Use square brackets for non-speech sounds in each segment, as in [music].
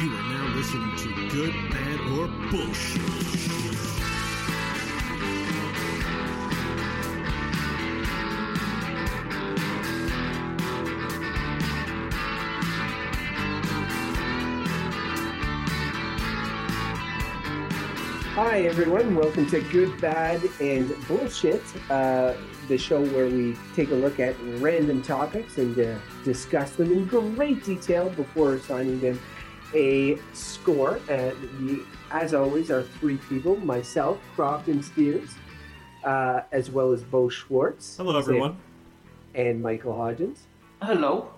You are now listening to Good, Bad, or Bullshit. Hi, everyone. Welcome to Good, Bad, and Bullshit, uh, the show where we take a look at random topics and uh, discuss them in great detail before assigning them a score. And we, as always, are three people myself, Crofton Steers, uh, as well as Beau Schwartz. Hello, everyone. And Michael Hodgins. Hello.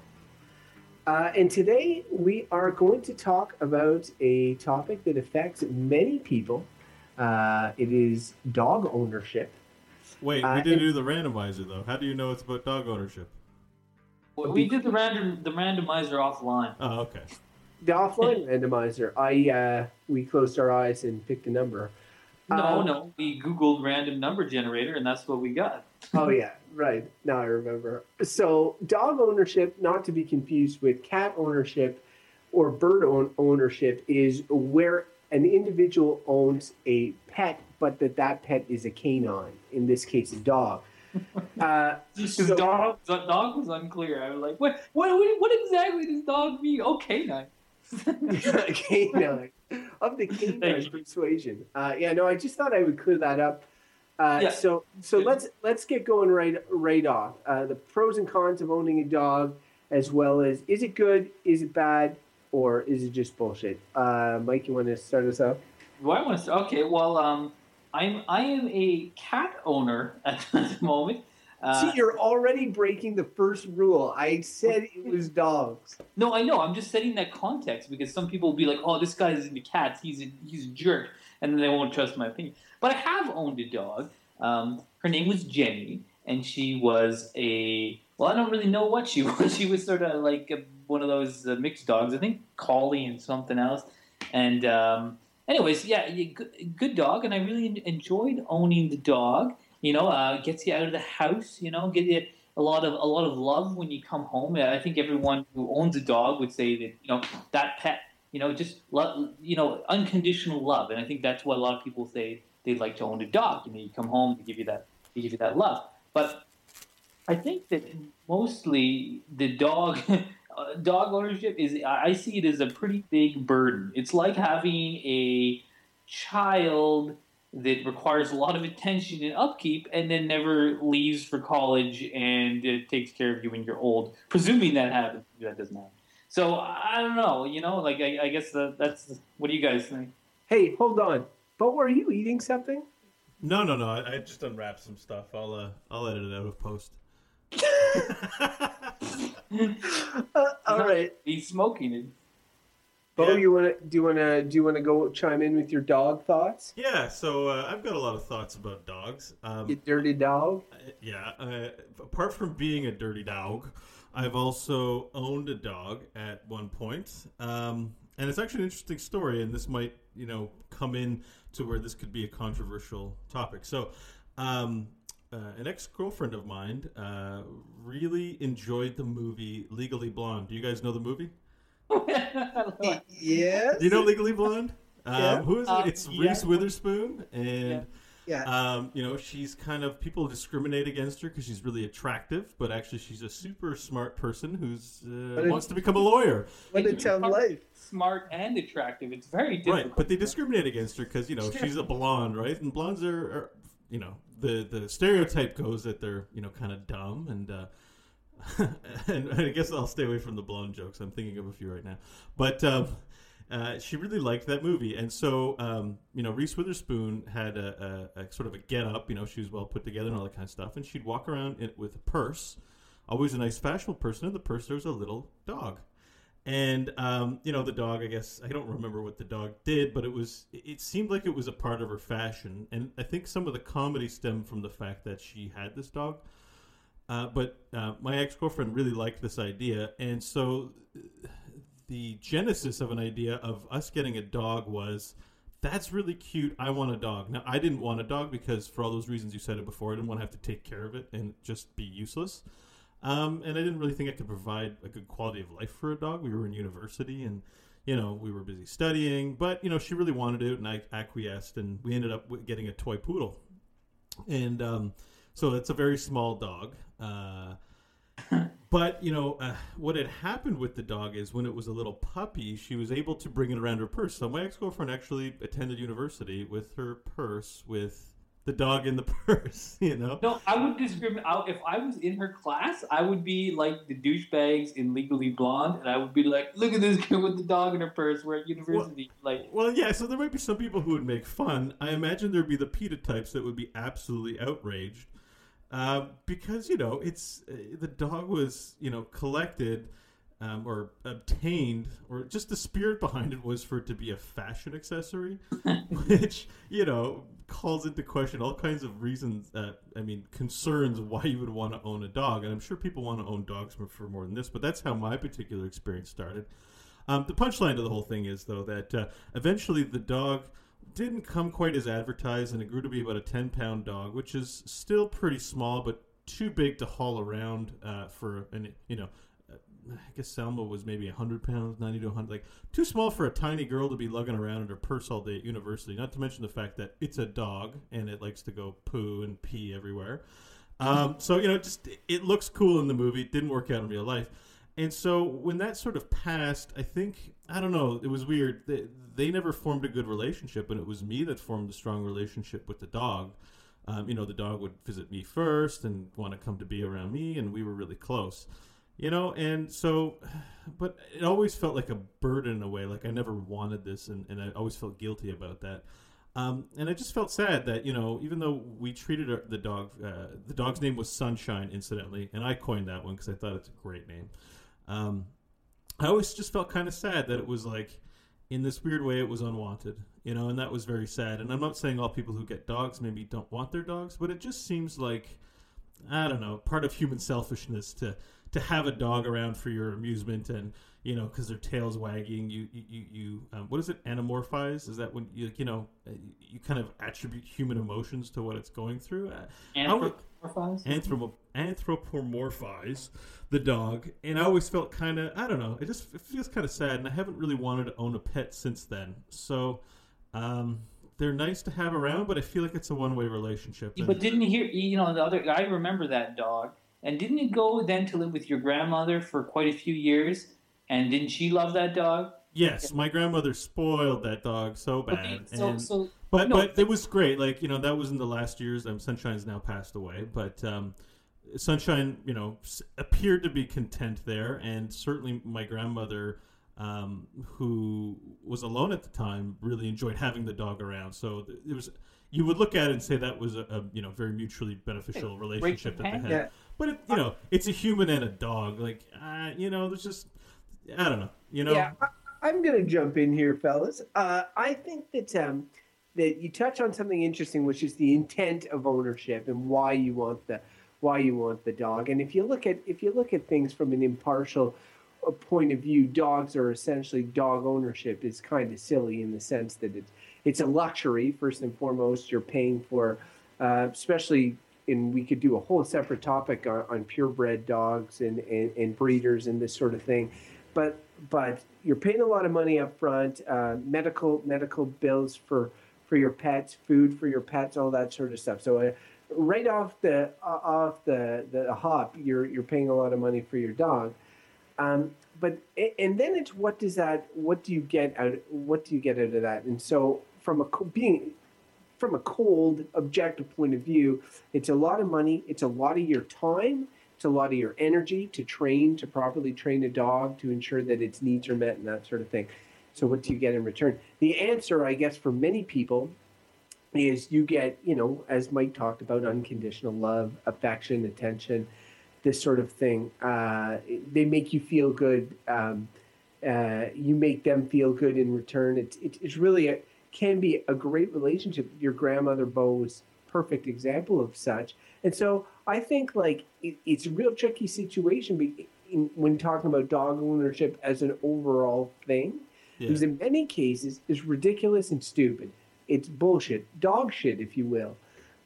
Uh, and today we are going to talk about a topic that affects many people. Uh, it is dog ownership. Wait, Uh, we didn't and- do the randomizer though. How do you know it's about dog ownership? Well, we did the random the randomizer offline. Oh, okay. The offline [laughs] randomizer. I uh, we closed our eyes and picked a number. No, Um, no, we Googled random number generator, and that's what we got. [laughs] Oh yeah, right. Now I remember. So dog ownership, not to be confused with cat ownership or bird own- ownership, is where an individual owns a pet, but that that pet is a canine. In this case, a dog. [laughs] Uh, So- dog, dog was unclear. I was like, what, what, what, what exactly does dog mean? Okay, now. [laughs] canine of the canine persuasion. Uh, yeah, no, I just thought I would clear that up. Uh, Yeah. So, so Good. let's let's get going right right off. Uh, the pros and cons of owning a dog, as well as is it good, is it bad, or is it just bullshit? Uh, Mike, you want to start us off? Do I want to? Okay, well, um, I'm I am a cat owner at [laughs] the moment. Uh, See, you're already breaking the first rule. I said it was dogs. No, I know. I'm just setting that context because some people will be like, "Oh, this guy's into cats. He's a, he's a jerk," and then they won't trust my opinion. But I have owned a dog. Um, her name was Jenny, and she was a well, I don't really know what she [laughs] was. She was sort of like a, one of those uh, mixed dogs. I think collie and something else. And um, anyways, yeah, yeah, good, good dog, and I really enjoyed owning the dog. You know, uh, gets you out of the house. You know, get you a lot of a lot of love when you come home. I think everyone who owns a dog would say that you know that pet, you know, just love, you know, unconditional love, and I think that's what a lot of people say they'd like to own a dog. You know, you come home, they give you that, they give you that love. But I think that mostly the dog. [laughs] Dog ownership is, I see it as a pretty big burden. It's like having a child that requires a lot of attention and upkeep and then never leaves for college and it takes care of you when you're old presuming that happens that doesn't happen so i don't know you know like i, I guess the, that's what do you guys think Hey, hold on. But were you eating something? No, no, no. I, I just unwrapped some stuff. I'll uh, I'll edit it out of post. [laughs] Uh, all right. he's smoking it Beau, Yeah. you want to do you want to do you want to go chime in with your dog thoughts? yeah. So uh, I've got a lot of thoughts about dogs. Um, You dirty dog. yeah. Uh, apart from being a dirty dog, I've also owned a dog at one point. Um, and it's actually an interesting story, and this might, you know, come in to where this could be a controversial topic. So, um, uh, an ex girlfriend of mine uh, really enjoyed the movie Legally Blonde. Do you guys know the movie? Yes. Do you know Legally Blonde? Um, Yeah. Who is it? Uh, It's yeah. Reese Witherspoon, and Yeah. um, you know she's kind of people discriminate against her because she's really attractive, but actually she's a super smart person who's uh, wants to become a lawyer. what a tough life. smart and attractive it's very difficult Right, but they discriminate against her because you know she's a blonde, right? And blondes are, are you know, the the stereotype goes that they're you know kind of dumb and. Uh, [laughs] and I guess I'll stay away from the blonde jokes. I'm thinking of a few right now, but um, uh, she really liked that movie, and so um, you know Reese Witherspoon had a, a, a sort of a get up. You know, she was well put together and all that kind of stuff, and she'd walk around in, with a purse, always a nice fashionable person. In the purse there was a little dog, and um, you know the dog. I guess I don't remember what the dog did, but it was. It seemed like it was a part of her fashion, and I think some of the comedy stemmed from the fact that she had this dog. Uh, but uh, my ex girlfriend really liked this idea, and so the genesis of an idea of us getting a dog was that's really cute. I want a dog. Now, I didn't want a dog because, for all those reasons you said it before, I didn't want to have to take care of it and just be useless. Um, and I didn't really think I could provide a good quality of life for a dog. We were in university and, you know, we were busy studying, but, you know, she really wanted it and I acquiesced and we ended up getting a toy poodle. And um, so it's a very small dog. Uh, [laughs] but you know uh, what had happened with the dog is when it was a little puppy, she was able to bring it around her purse. So my ex girlfriend actually attended university with her purse with the dog in the [laughs] purse. You know. No, I would discriminate. If I was in her class, I would be like the douchebags in Legally Blonde, and I would be like, "Look at this [laughs] girl with the dog in her purse. We're at university." Well, like, well, yeah. So there might be some people who would make fun. I imagine there'd be the PETA types that would be absolutely outraged uh, because you know it's uh, the dog was you know collected um, or obtained or just the spirit behind it was for it to be a fashion accessory [laughs] which you know calls into question all kinds of reasons that i mean concerns why you would want to own a dog and i'm sure people want to own dogs for, for more than this but that's how my particular experience started. Um, the punchline to the whole thing is though that uh, eventually the dog didn't come quite as advertised, and it grew to be about a 10 pound dog, which is still pretty small, but too big to haul around uh, for an, you know, uh, I guess Selma was maybe 100 pounds, 90 to 100, like too small for a tiny girl to be lugging around in her purse all day at university. Not to mention the fact that it's a dog and it likes to go poo and pee everywhere. Um, so, you know, just it looks cool in the movie. Didn't work out in real life. And so when that sort of passed, I think I don't know. It was weird. They, they never formed a good relationship, and it was me that formed a strong relationship with the dog. Um, you know, the dog would visit me first and want to come to be around me, and we were really close. You know, and so, but it always felt like a burden in a way. Like I never wanted this, and, and I always felt guilty about that. Um, and I just felt sad that you know, even though we treated the dog, uh, the dog's name was Sunshine, incidentally, and I coined that one because I thought it's a great name. Um, I always just felt kind of sad that it was like, in this weird way, it was unwanted, you know, and that was very sad. And I'm not saying all people who get dogs maybe don't want their dogs, but it just seems like, I don't know, part of human selfishness to to have a dog around for your amusement and you know because their tail's wagging you you you um, what is it anamorphize is that when you you know you kind of attribute human emotions to what it's going through uh, anthropomorphize anthropomorphize the dog, and I always felt kind of I don't know. It just it feels kind of sad, and I haven't really wanted to own a pet since then. So. Um, they're nice to have around, but I feel like it's a one-way relationship. And... But didn't you hear? You know, the other. I remember that dog, and didn't you go then to live with your grandmother for quite a few years? And didn't she love that dog? Yes, my grandmother spoiled that dog so bad. Okay, so, and, so, but no, but it was great. Like you know, that was in the last years. Um, Sunshine's now passed away, but um, Sunshine, you know, appeared to be content there, and certainly my grandmother, um, who was alone at the time, really enjoyed having the dog around. So it was. You would look at it and say that was a, a you know very mutually beneficial relationship that they had. Yeah. But it, you know, it's a human and a dog. Like uh, you know, there's just I don't know. You know. Yeah, I, am gonna jump in here, fellas. Uh, I think that um, that you touch on something interesting, which is the intent of ownership and why you want the why you want the dog. And if you look at if you look at things from an impartial uh, point of view, dogs are essentially dog ownership is kind of silly in the sense that it's it's a luxury first and foremost. You're paying for, uh, especially. And we could do a whole separate topic on, on purebred dogs and, and, and breeders and this sort of thing but but you're paying a lot of money up front, uh, medical medical bills for for your pets, food for your pets, all that sort of stuff. So uh, right off the uh, off the the hop, you're you're paying a lot of money for your dog. Um, but and then it's what does that what do you get out what do you get out of that? And so from a being from a cold objective point of view, it's a lot of money, it's a lot of your time it's a lot of your energy to train, to properly train a dog, to ensure that its needs are met and that sort of thing. So, what do you get in return? The answer, I guess, for many people is you get, you know, as Mike talked about, unconditional love, affection, attention, this sort of thing. Uh, they make you feel good. Um, uh, you make them feel good in return. It's, it's really a, can be a great relationship. Your grandmother Beau was perfect example of such. And so I think like it, it's a real tricky situation when talking about dog ownership as an overall thing, yeah. because in many cases it's ridiculous and stupid. It's bullshit, dog shit, if you will.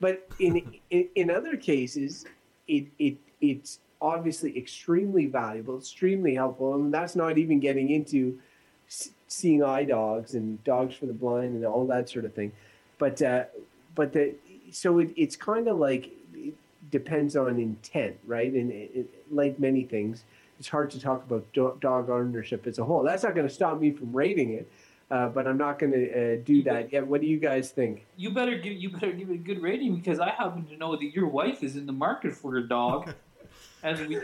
But in [laughs] in, in other cases, it it it's obviously extremely valuable, extremely helpful, and that's not even getting into s- seeing eye dogs and dogs for the blind and all that sort of thing. But uh, but the so it, it's kind of like it depends on intent, right? And it, it, like many things, it's hard to talk about do- dog ownership as a whole. That's not going to stop me from rating it, uh, but I'm not going to uh, do that yet. What do you guys think? You better give you better give it a good rating because I happen to know that your wife is in the market for a dog. [laughs] As we,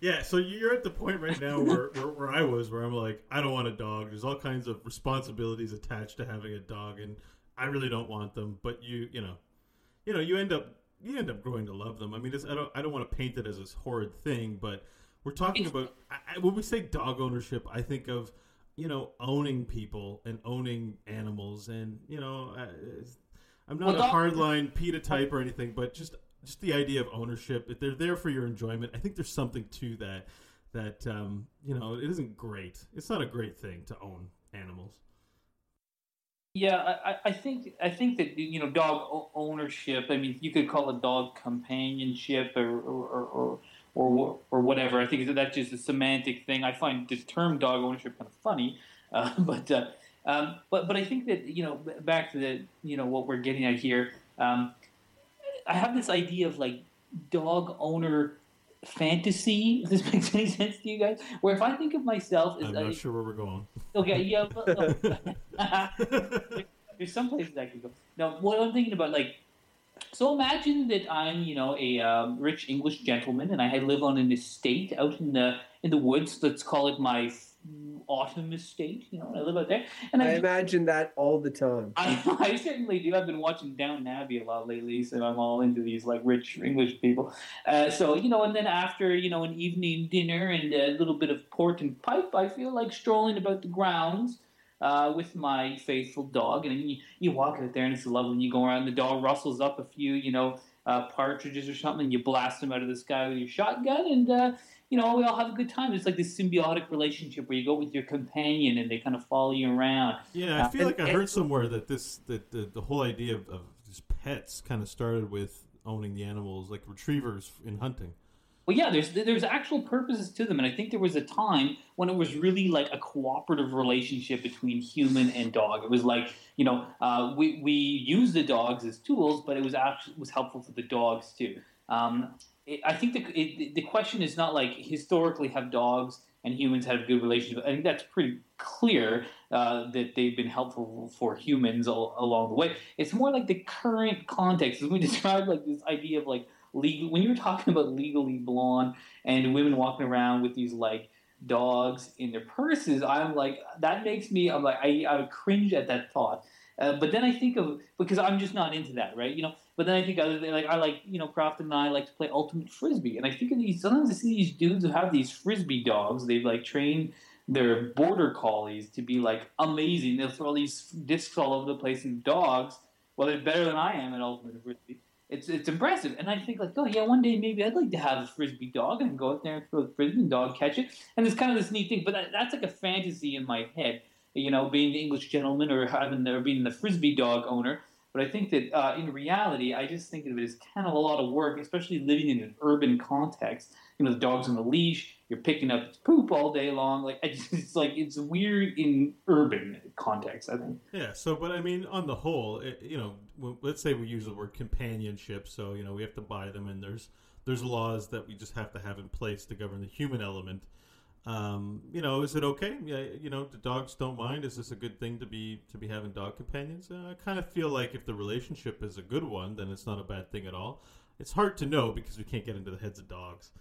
Yeah, so you're at the point right now where, where, where I was, where I'm like, I don't want a dog. There's all kinds of responsibilities attached to having a dog, and I really don't want them. But you, you know, you know, you end up you end up growing to love them. I mean, it's, I don't I don't want to paint it as this horrid thing, but we're talking about I, when we say dog ownership, I think of you know owning people and owning animals, and you know, I, I'm not Well, a hardline PETA type or anything, but just just the idea of ownership. If they're there for your enjoyment, I think there's something to that. That um, you know, it isn't great. It's not a great thing to own animals. yeah, I, I- I think I think that you know dog ownership. I mean, you could call it dog companionship or or or, or, or, or whatever. I think that that's just a semantic thing. I find the term dog ownership kind of funny, uh, [laughs] but uh, um, but but I think that you know back to the you know what we're getting at here. Um, I have this idea of like dog owner fantasy. If this makes any sense to you guys, where if I think of myself as I'm a- not sure where we're going. okay, yeah, but, [laughs] look, [laughs] there's some places I can go. Now, what I'm thinking about, like, so imagine that I'm, you know, a um, rich English gentleman, and I live on an estate out in the in the woods. Let's call it my f- autumn estate. You know, I live out there, and I I, imagine that all the time. I, [laughs] I certainly do. I've been watching Downton Abbey a lot lately, so I'm all into these like rich English people. Uh, so you know, and then after you know an evening dinner and a little bit of port and pipe, I feel like strolling about the grounds uh, with my faithful dog. And you, you walk out there, and it's lovely. And you go around, the dog rustles up a few, you know, uh, partridges or something. And you blast them out of the sky with your shotgun, and uh, you know, we all have a good time. It's like this symbiotic relationship where you go with your companion, and they kind of follow you around. Yeah, I Uh, feel like I and- heard somewhere that this that the, the whole idea of, of just pets kind of started with owning the animals, like retrievers in hunting. Well, yeah, there's there's actual purposes to them, and I think there was a time when it was really like a cooperative relationship between human and dog. It was like you know uh, we we use the dogs as tools, but it was actually was helpful for the dogs too. Um, it, I think the it, the question is not like historically have dogs and humans had a good relationship. I think that's pretty clear uh, that they've been helpful for humans al- along the way. It's more like the current context. As we [laughs] describe like this idea of like legal. When you were talking about legally blonde and women walking around with these like dogs in their purses, I'm like that makes me. I'm like I, I cringe at that thought. Uh, but then I think of because I'm just not into that, right? You know. But then I think other like I like you know Crofton and I like to play ultimate frisbee, and I think of these sometimes I see these dudes who have these frisbee dogs. They've like trained their border collies to be like amazing. They'll throw these discs all over the place, and dogs, well, they're better than I am at ultimate frisbee. It's it's impressive, and I think like, oh yeah, one day maybe I'd like to have a frisbee dog and go out there and throw the frisbee dog catch it. And it's kind of this neat thing, but that, that's like a fantasy in my head, you know, being the English gentleman or having or being the frisbee dog owner. But I think that uh, in reality, I just think of it as kind of a lot of work, especially living in an urban context. You know, the dog's on the leash, you're picking up its poop all day long. Like it's like it's weird in urban context. I think. Yeah. So, but I mean, on the whole, it, you know, w- let's say we use the word companionship. So, you know, we have to buy them, and there's there's laws that we just have to have in place to govern the human element. Um, you know, is it okay? Yeah, you know, the dogs don't mind. Is this a good thing to be to be having dog companions? Uh, I kind of feel like if the relationship is a good one, then it's not a bad thing at all. It's hard to know because we can't get into the heads of dogs.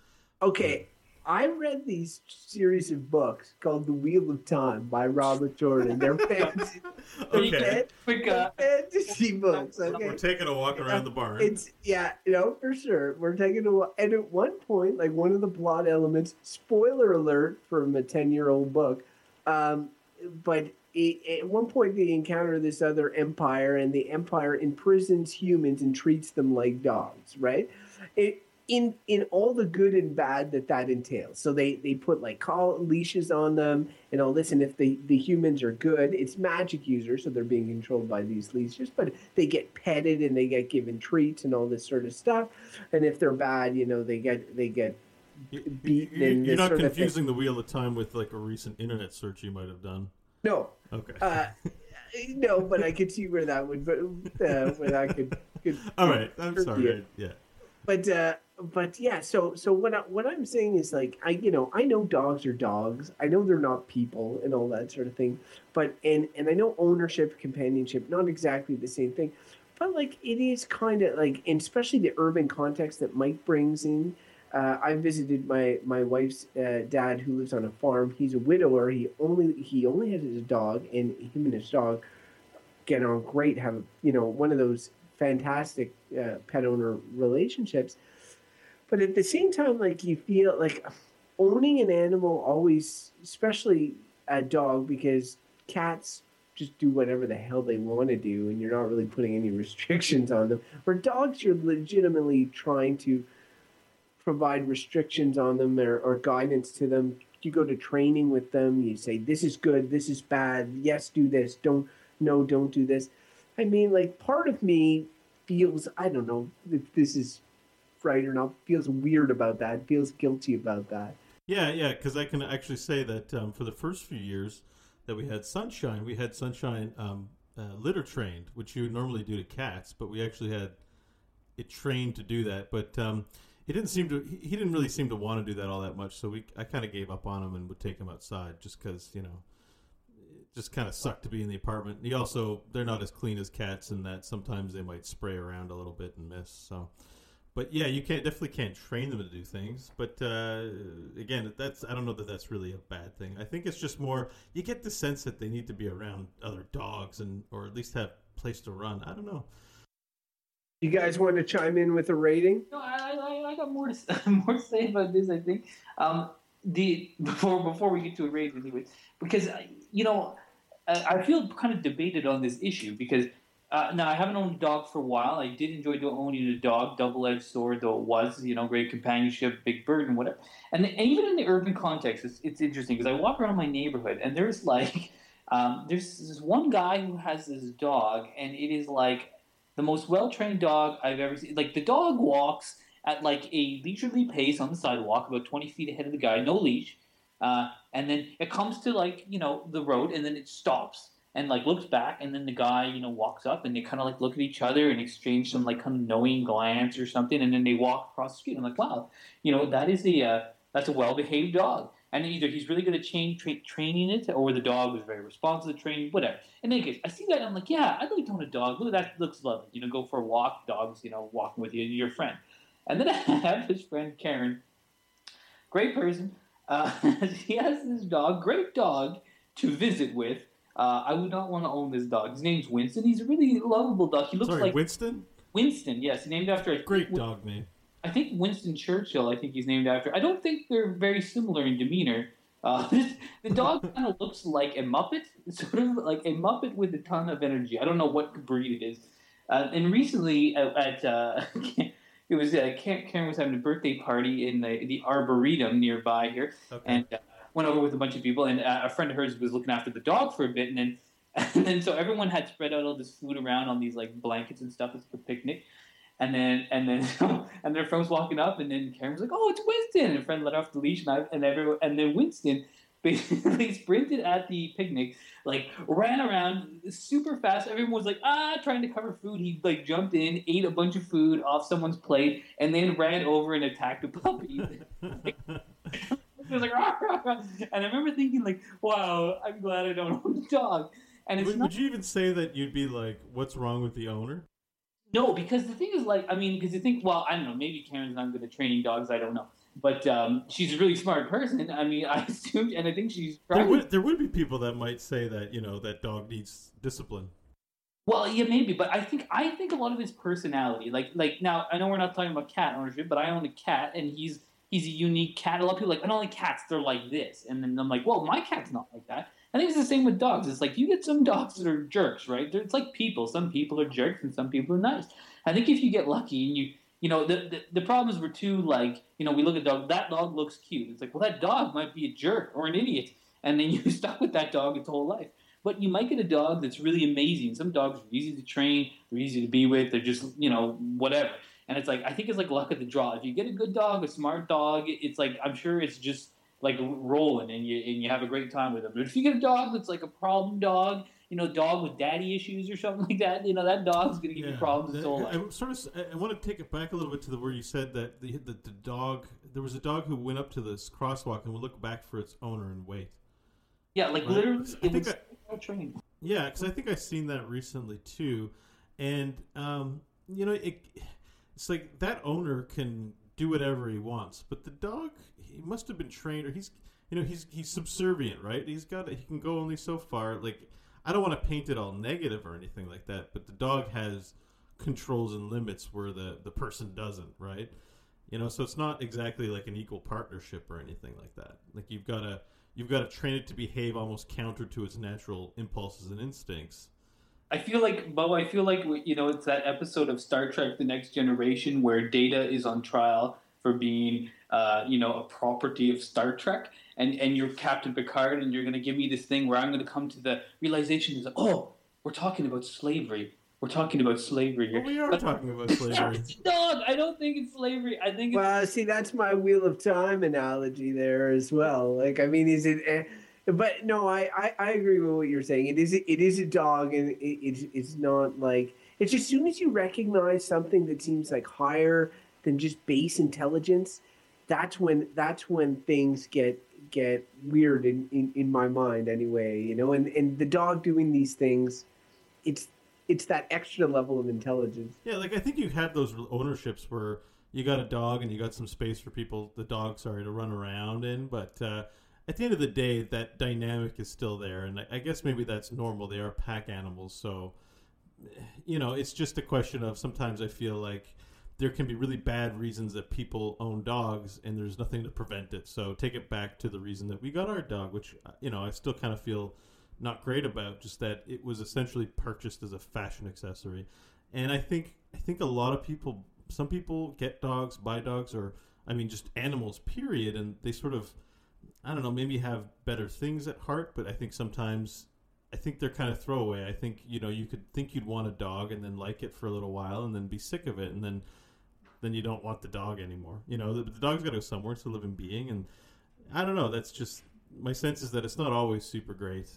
Okay, I read these series of books called The Wheel of Time by Robert Jordan. They're [laughs] fantasy, [laughs] Okay, Quick, fantasy books. Okay, we're taking a walk around the barn. It's yeah, you know for sure. We're taking a walk, and at one point, like one of the plot elements. Spoiler alert from a ten-year-old book. Um, but it, at one point, they encounter this other empire, and the empire imprisons humans and treats them like dogs. Right? It in in all the good and bad that that entails. So they they put like call leashes on them and all this. And if the the humans are good, it's magic users, so they're being controlled by these leashes. But they get petted and they get given treats and all this sort of stuff. And if they're bad, you know, they get they get beaten. You- and You're not sort of thing. confusing the wheel of time with like a recent internet search you might have done. No, Okay. uh, [laughs] no, but I could see where that would, uh, where that could, could All right. I'm sorry. yeah. Yeah. but uh but yeah so so what I, what i'm saying is like i you know i know dogs are dogs i know they're not people and all that sort of thing but and and i know ownership companionship not exactly the same thing but like it is kind of like and especially the urban context that mike brings in uh, I visited my my wife's uh, dad who lives on a farm. He's a widower. He only he only has his dog, and him and his dog get on great. Have you know one of those fantastic uh, pet owner relationships. But at the same time, like you feel like owning an animal always, especially a dog, because cats just do whatever the hell they want to do, and you're not really putting any [laughs] restrictions on them. For dogs, you're legitimately trying to provide restrictions on them or, or guidance to them. You go to training with them. You say, "This is good. This is bad. Yes, do this. Don't. No, don't do this." I mean, like part of me feels I don't know if this is right or not. Feels weird about that. Feels guilty about that. Yeah, yeah, because I can actually say that um, for the first few years that we had Sunshine, we had Sunshine um, uh, litter trained, which you normally do to cats, but we actually had it trained to do that. But um, he didn't seem to. He didn't really seem to want to do that all that much. So we, I kind of gave up on him and would take him outside just because you know, it just kind of sucked to be in the apartment. He also they're not as clean as cats, in that sometimes they might spray around a little bit and miss. So but yeah, you can't definitely can't train them to do things. But uh, again, that's I don't know that that's really a bad thing. I think it's just more you get the sense that they need to be around other dogs and or at least have place to run. I don't know. You guys want to chime in with a rating? No, I, I, I got more to say, [laughs] more to say about this. I think um, the before before we get to a rating, anyway, because you know I, I feel kind of debated on this issue because uh, now I haven't owned a dog for a while. I did enjoy owning a dog, double edged sword though it was, you know, great companionship, big burden, whatever. And, and even in the urban context, it's, it's interesting because I walk around my neighborhood and there's [laughs] like um, there's this one guy who has this dog, and it is like the most well trained dog I've ever seen. Like the dog walks at like a leisurely pace on the sidewalk, about twenty feet ahead of the guy, no leash, uh, and then it comes to like you know the road, and then it stops and like looks back, and then the guy you know walks up, and they kind of like look at each other and exchange some like kind of knowing glance or something, and then they walk across the street. I'm like, wow, you know that is a uh, that's a well behaved dog. And either he's really good at chain tra- training it, or the dog was very responsive to training, whatever. In any case, I see that and I'm like, yeah, I'd like to own a dog. Look, at that looks lovely. You know, go for a walk. Dogs, you know, walking with you, your friend. And then [laughs] I have this friend Karen, great person. Uh, [laughs] has this dog, great dog, to visit with. Uh, I would not want to own this dog. His name's Winston. He's a really lovable dog. He looks Sorry, like Winston. Winston. Yes, named after a Great dog name. I think Winston Churchill. I think he's named after. I don't think they're very similar in demeanor. Uh, [laughs] the dog [laughs] kind of looks like a muppet, [laughs] sort of like a muppet with a ton of energy. I don't know what breed it is. Uh, and recently, at, at uh, it was uh, Karen Karen was having a birthday party in the, the arboretum nearby here, Okay. and uh, went over with a bunch of people. And uh, a friend of hers was looking after the dog for a bit, and then [laughs] and then so everyone had spread out all this food around on these like blankets and stuff. It's a picnic. And then and then [laughs] and their friend was walking up, and then Karen was like, "Oh, it's Winston!" And her friend let off the leash, and I, and everyone and then Winston [laughs] basically sprinted at the picnic, like ran around super fast. Everyone was like, "Ah!" trying to cover food. He like jumped in, ate a bunch of food off someone's plate, and then ran over and attacked a puppy. It was like, "Rah, rah, rah." and I remember thinking, like, "Wow, I'm glad I don't own a dog." And it's would, not would you even say that you'd be like, "What's wrong with the owner"? No, because the thing is, like, I mean, because you think, well, I don't know, maybe Karen's not good at training dogs. I don't know, but um, she's a really smart person. I mean, [laughs] I assume, and I think she's There would there would be people that might say that you know that dog needs discipline. Well, yeah, maybe, but I think I think a lot of his personality, like, like now, I know we're not talking about cat ownership, but I own a cat, and he's he's a unique cat. A lot of people like, I don't like cats; they're like this, and then I'm like, well, my cat's not like that. I think it's the same with dogs. It's like you get some dogs that are jerks, right? It's like people. Some people are jerks, and some people are nice. I think if you get lucky and you, you know, the, the the problem is we're too like, you know, we look at dog. That dog looks cute. It's like, well, that dog might be a jerk or an idiot, and then [laughs] you stuck with that dog its whole life. But you might get a dog that's really amazing. Some dogs are easy to train, they're easy to be with, they're just, you know, whatever. And it's like I think it's like luck of the draw. If you get a good dog, a smart dog, it's like I'm sure it's just like rolling, and you and you have a great time with them. But if you get a dog that's like a problem dog, you know, dog with daddy issues or something [laughs] like that, you know, that dog's gonna give you problems whole I. I sort of, I- want to take it back a little bit to the where you said that the, the the dog. There was a dog who went up to this crosswalk and would look back for its owner and wait. Yeah, like Right. literally, I think was I- trained. Yeah, because I think I've seen that recently too, and um, you know, it, it's like that owner can do whatever he wants, but the dog, he must have been trained, or he's, you know, he's he's subservient, right? He's got, he can go only so far. Like, I don't want to paint it all negative or anything like that, but the dog has controls and limits where the the person doesn't, right? You know, so it's not exactly like an equal partnership or anything like that. Like you've got to you've got to train it to behave almost counter to its natural impulses and instincts. I feel like Beau. I feel like you know it's that episode of Star Trek: The Next Generation where Data is on trial for being, uh, you know, a property of Star Trek, and and you're Captain Picard, and you're going to give me this thing where I'm going to come to the realization is, oh, we're talking about slavery. We're talking about slavery here. Well, we are But- talking about [laughs] slavery. Dog, I don't think it's slavery. I think it's Well, see, that's my Wheel of Time analogy there as well. Like, I mean, is it? But no, I, I, I agree with what you're saying. It is it is a dog, and it, it's it's not like it's as soon as you recognize something that seems like higher than just base intelligence, that's when that's when things get get weird in, in, in my mind anyway. You know, and and the dog doing these things, it's it's that extra level of intelligence. Yeah, like I think you had those ownerships where you got a dog and you got some space for people, the dog, sorry, to run around in. But uh, at the end of the day, that dynamic is still there, and I, guess maybe that's normal. They are pack animals, so you know, it's just a question of sometimes I feel like there can be really bad reasons that people own dogs, and there's nothing to prevent it. So take it back to the reason that we got our dog, which uh, you know I still kind of feel not great about, just that it was essentially purchased as a fashion accessory. And I think I think a lot of people, some people get dogs, buy dogs, or I mean just animals, period, and they sort of, I don't know, maybe have better things at heart, but I think sometimes. I think they're kind of throwaway. I think you know you could think you'd want a dog and then like it for a little while and then be sick of it and then then you don't want the dog anymore. You know the, the dog's got to go somewhere. It's a living being, and I don't know. That's just my sense is that it's not always super great.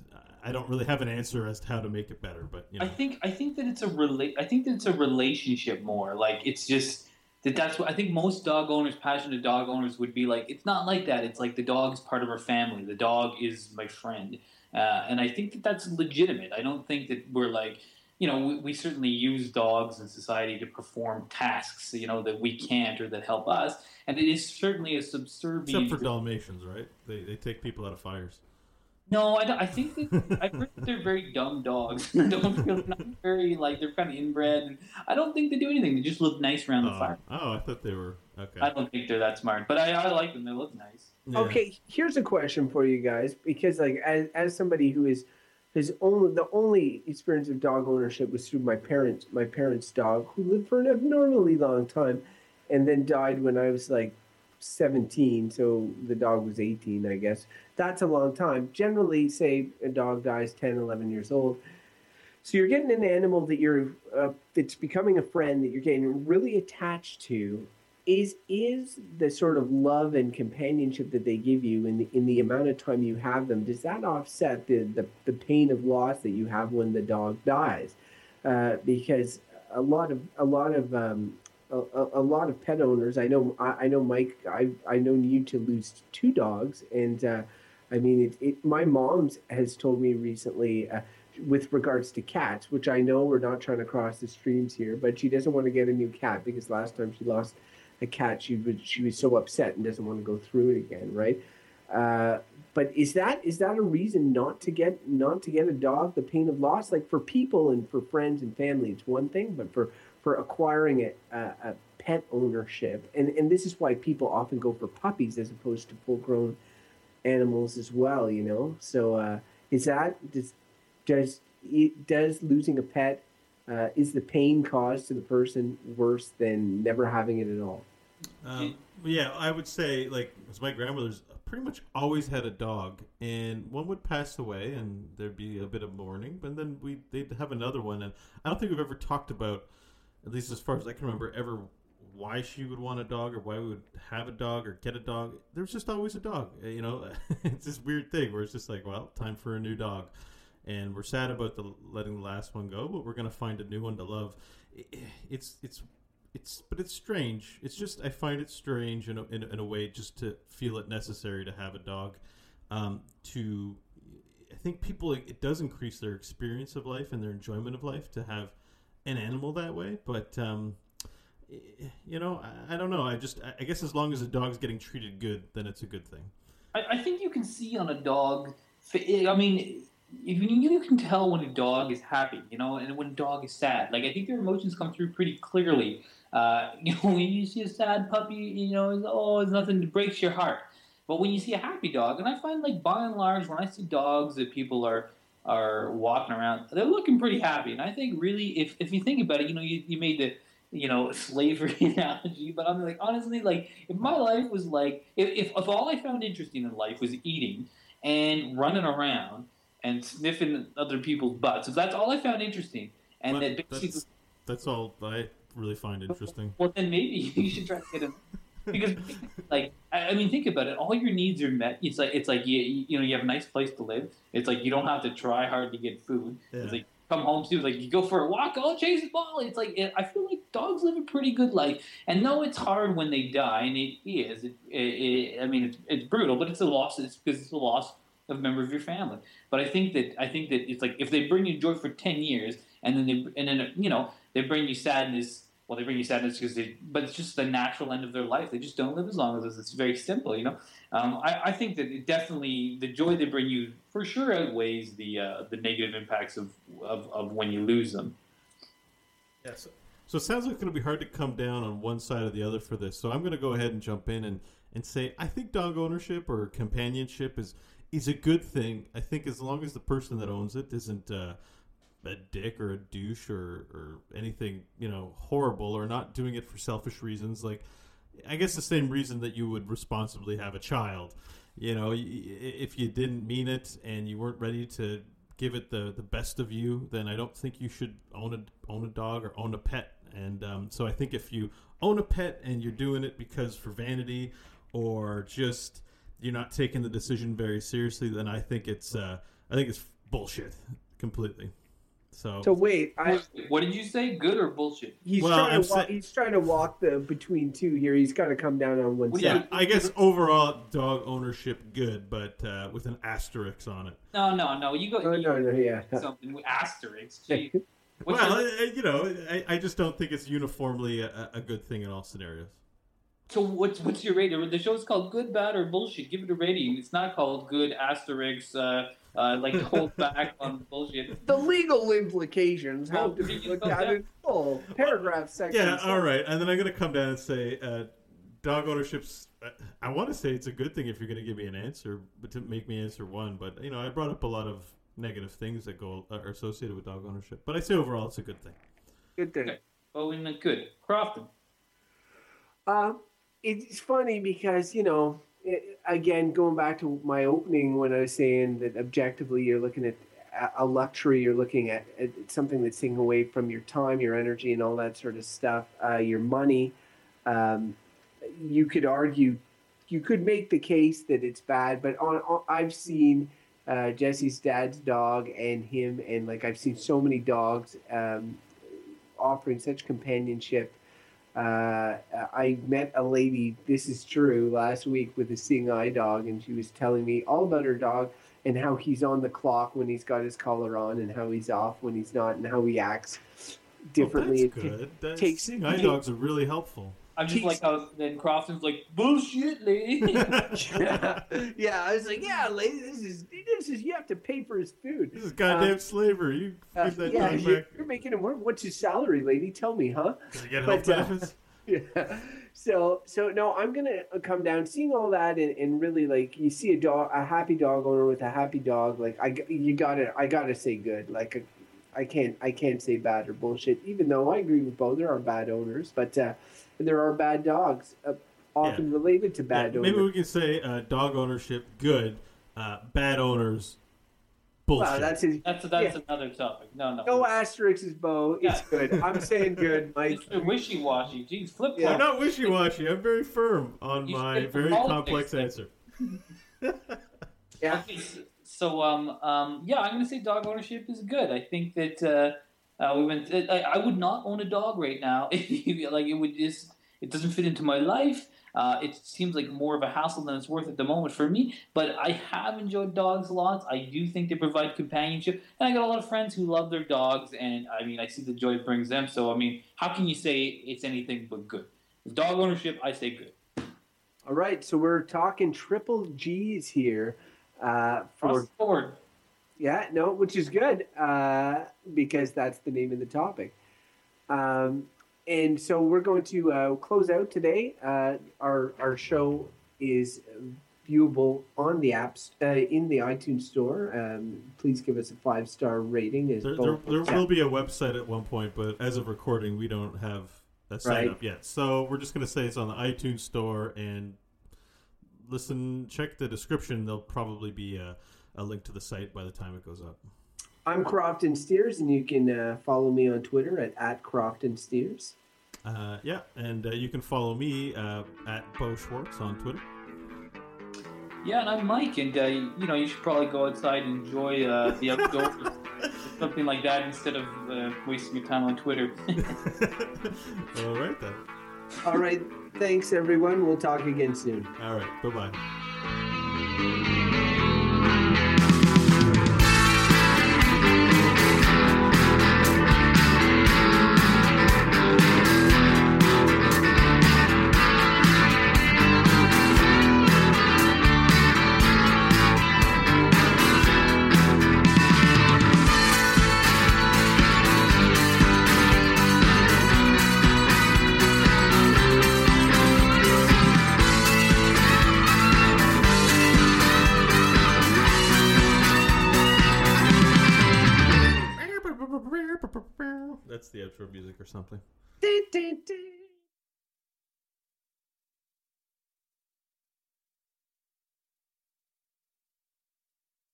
I don't really have an answer as to how to make it better, but you know. I think I think that it's a rela- I think that it's a relationship more. Like it's just that that's what I think most dog owners, passionate dog owners, would be like. It's not like that. It's like the dog is part of our family. The dog is my friend, uh, and I think that that's legitimate. I don't think that we're like. You know, we, we certainly use dogs in society to perform tasks, you know, that we can't or that help us. And it is certainly a subservient. Except for Dalmatians, right? They, they take people out of fires. No, I, don't- I think that I've heard that they're very dumb dogs. I [laughs] don't feel not very like they're kind of inbred, and I don't think they do anything. They just look nice around the Oh, fire. oh, I thought they were okay. I don't think they're that smart, but I, I like them. They look nice. Yeah. Okay, here's a question for you guys because, like, as, as somebody who is his only the only experience of dog ownership was through my parents my parents' dog who lived for an abnormally long time, and then died when I was like 17. So the dog was 18, I guess. That's a long time. Generally, say a dog dies 10, 11 years old. So you're getting an animal that you're uh, that's becoming a friend that you're getting really attached to, is is the sort of love and companionship that they give you in the, in the amount of time you have them does that offset the, the, the pain of loss that you have when the dog dies uh, because a lot of a lot of um, a, a lot of pet owners. I know I, I know Mike I I known you to lose two dogs and uh, I mean it, it my mom's has told me recently uh, with regards to cats which I know we're not trying to cross the streams here but she doesn't want to get a new cat because last time she lost a cat she was she was so upset and doesn't want to go through it again right? Uh, but is that is that a reason not to get not to get a dog? The pain of loss like for people and for friends and family it's one thing but for for acquiring a, a, a pet ownership. And and this is why people often go for puppies as opposed to full grown animals as well you know? So uh, is that does does it, does losing a pet uh, is the pain caused to the person worse than never having it at all? Um, yeah, I would say like as my grandmother's pretty much always had a dog, and one would pass away, and there'd be a bit of mourning, but then we they'd have another one, and I don't think we've ever talked about, at least as far as I can remember, ever why she would want a dog or why we would have a dog or get a dog. There's just always a dog. Uh, You know, [laughs] it's this weird thing where it's just like, well, time for a new dog, and we're sad about the letting the last one go, but we're gonna find a new one to love. It's it's it's but it's strange. It's just I find it strange in a, in, in a way just to feel it necessary to have a dog. Um, to I think people it does increase their experience of life and their enjoyment of life to have an animal that way. But um, you know, I, I don't know. I just I- guess as long as the dog's getting treated good, then it's a good thing. I, I think you can see on a dog. I mean, if you, you can tell when a dog is happy, you know, and when a dog is sad. Like I think their emotions come through pretty clearly. Uh, [laughs] you know, when you see a sad puppy, you know, it's, oh, it's nothing that breaks your heart. But when you see a happy dog, and I find like by and large, when I see dogs that people are are walking around, they're looking pretty happy. And I think really, if if you think about it, you know, you, you made the you know [laughs] slavery analogy, but I'm like honestly, like if my life was like if, if if all I found interesting in life was eating and running around and sniffing other people's butts, if that's all I found interesting, and But that basically that's, that's all I really find interesting. well, then maybe [laughs] you should try to get him. Because, like, I, mean, think about it. All your needs are met. It's like it's like you you know you have a nice place to live. It's like you don't have to try hard to get food. Yeah. It's like come home to like you go for a walk. Oh, chase the ball. It's like it, I feel like dogs live a pretty good life. And though it's hard when they die, and it is. It, it, I mean, it's, it's brutal, but it's a loss. It's because it's a loss of a member of your family. But I think that I think that it's like if they bring you joy for ten years, and then they and then you know they bring you sadness. Well, they bring you sadness because they, but it's just the natural end of their life. They just don't live as long as us. It's very simple, you know. Um, I, I think that it definitely the joy they bring you for sure outweighs the uh, the negative impacts of, of, of when you lose them. Yes. So it sounds like it's going to be hard to come down on one side or the other for this. So I'm going to go ahead and jump in and, and say I think dog ownership or companionship is is a good thing. I think as long as the person that owns it isn't uh, a dick or a douche or, or anything you know horrible or not doing it for selfish reasons. Like I guess the same reason that you would responsibly have a child. You know, if you didn't mean it and you weren't ready to give it the, the best of you, then I don't think you should own a own a dog or own a pet. And um, so I think if you own a pet and you're doing it because for vanity or just you're not taking the decision very seriously, then I think it's uh, I think it's bullshit completely. So, So wait, I What, what did you say? Good or bullshit? he's Well, trying I'm to walk, sa- he's trying to walk the between two here. He's got to come down on one Well, yeah. side. yeah, I guess overall dog ownership good, but uh, with an asterisk on it. No, no, no. You go. Oh you no, no, yeah. something with asterisks. Gee. [laughs] Well, your- I- I- you know, I, I just don't think it's uniformly a, a good thing in all scenarios. So what's what's your rating? The show is called Good, Bad, or Bullshit. Give it a rating. It's not called Good Asterix. Uh, uh, like hold [laughs] back on bullshit. The legal implications Oh, have to be looked at down? in full. Paragraph section. Yeah, all right. And then I'm going to come down and say uh, dog ownership's. uh, I want to say it's a good thing if you're going to give me an answer, but to make me answer one. But you know, I brought up a lot of negative things that go uh, are associated with dog ownership. But I say overall, it's a good thing. Good thing. Okay. Oh, in the good. Crofton. Um, it's funny because you know, it, again, going back to my opening when I was saying that objectively you're looking at a- luxury, you're looking at, at something that's taking away from your time, your energy, and all that sort of stuff, uh, your money. Um, you could argue, you could make the case that it's bad, but on, on I've seen uh, Jesse's dad's dog and him, and like I've seen so many dogs um, offering such companionship uh, I met a lady, this is true, last week with a seeing eye dog, and she was telling me all about her dog and how he's on the clock when he's got his collar on, and how he's off when he's not, and how he acts differently. Oh, that's good. That's, takes- seeing eye dogs are really helpful. I'm just Jeez. like how then Crofton's like bullshit, lady. yeah, [laughs] [laughs] yeah, I was like, yeah, lady, this is this is you have to pay for his food. This is goddamn slavery. You Uh, give that yeah, dog you're, back. you're making him work. What's his salary, lady? Tell me, huh? Does he get but, health uh, benefits? [laughs] yeah. So so no, I'm gonna come down, seeing all that, and, and really like you see a dog, a happy dog owner with a happy dog. Like I, g- you gotta, I gotta say good. Like I can't, I can't say bad or bullshit. Even though I agree with both, there are bad owners, but uh, there are bad dogs, uh, often related to bad Yeah, owners. maybe we can say uh, dog ownership good, uh, bad owners bullshit. Wow, that's his. That's that's Yeah. another topic. No, no. No asterisks, Beau. It's good. I'm saying good, [laughs] Mike. Mr. Wishy Washy. Jeez, flip Yeah. I'm not wishy washy. I'm very firm on You my very complex then. answer. Yeah. So um, um, yeah, I'm gonna say dog ownership is good. I think that uh, uh, we went. I, I would not own a dog right now. [laughs] like it would just. It doesn't fit into my life. Uh, it seems like more of a hassle than it's worth at the moment for me. But I have enjoyed dogs a lot. I do think they provide companionship, and I got a lot of friends who love their dogs. And I mean, I see the joy it brings them. So I mean, how can you say it's anything but good? Dog ownership, I say good. All right, so we're talking triple G's here. Uh, for Across the board. Yeah, no, which is good uh, because that's the name of the topic. Um, and so we're going to uh, close out today. Uh, our our show is viewable on the apps uh, in the iTunes store. Um, please give us a five star rating. As There, there, there will be a website at one point, but as of recording, we don't have a sign Right. up yet. So we're just going to say it's on the iTunes store and listen. Check the description. There'll probably be a, a link to the site by the time it goes up. I'm Crofton Steers, and you can uh, follow me on Twitter at, at Crofton Steers. Uh, yeah, and uh, you can follow me uh, at Beau Schwartz on Twitter. Yeah, and I'm Mike, and uh, you know you should probably go outside and enjoy uh, the outdoors, or [laughs] something like that, instead of uh, wasting your time on Twitter. [laughs] All right then. All right, thanks everyone. We'll talk again soon. All right. Bye bye. Something.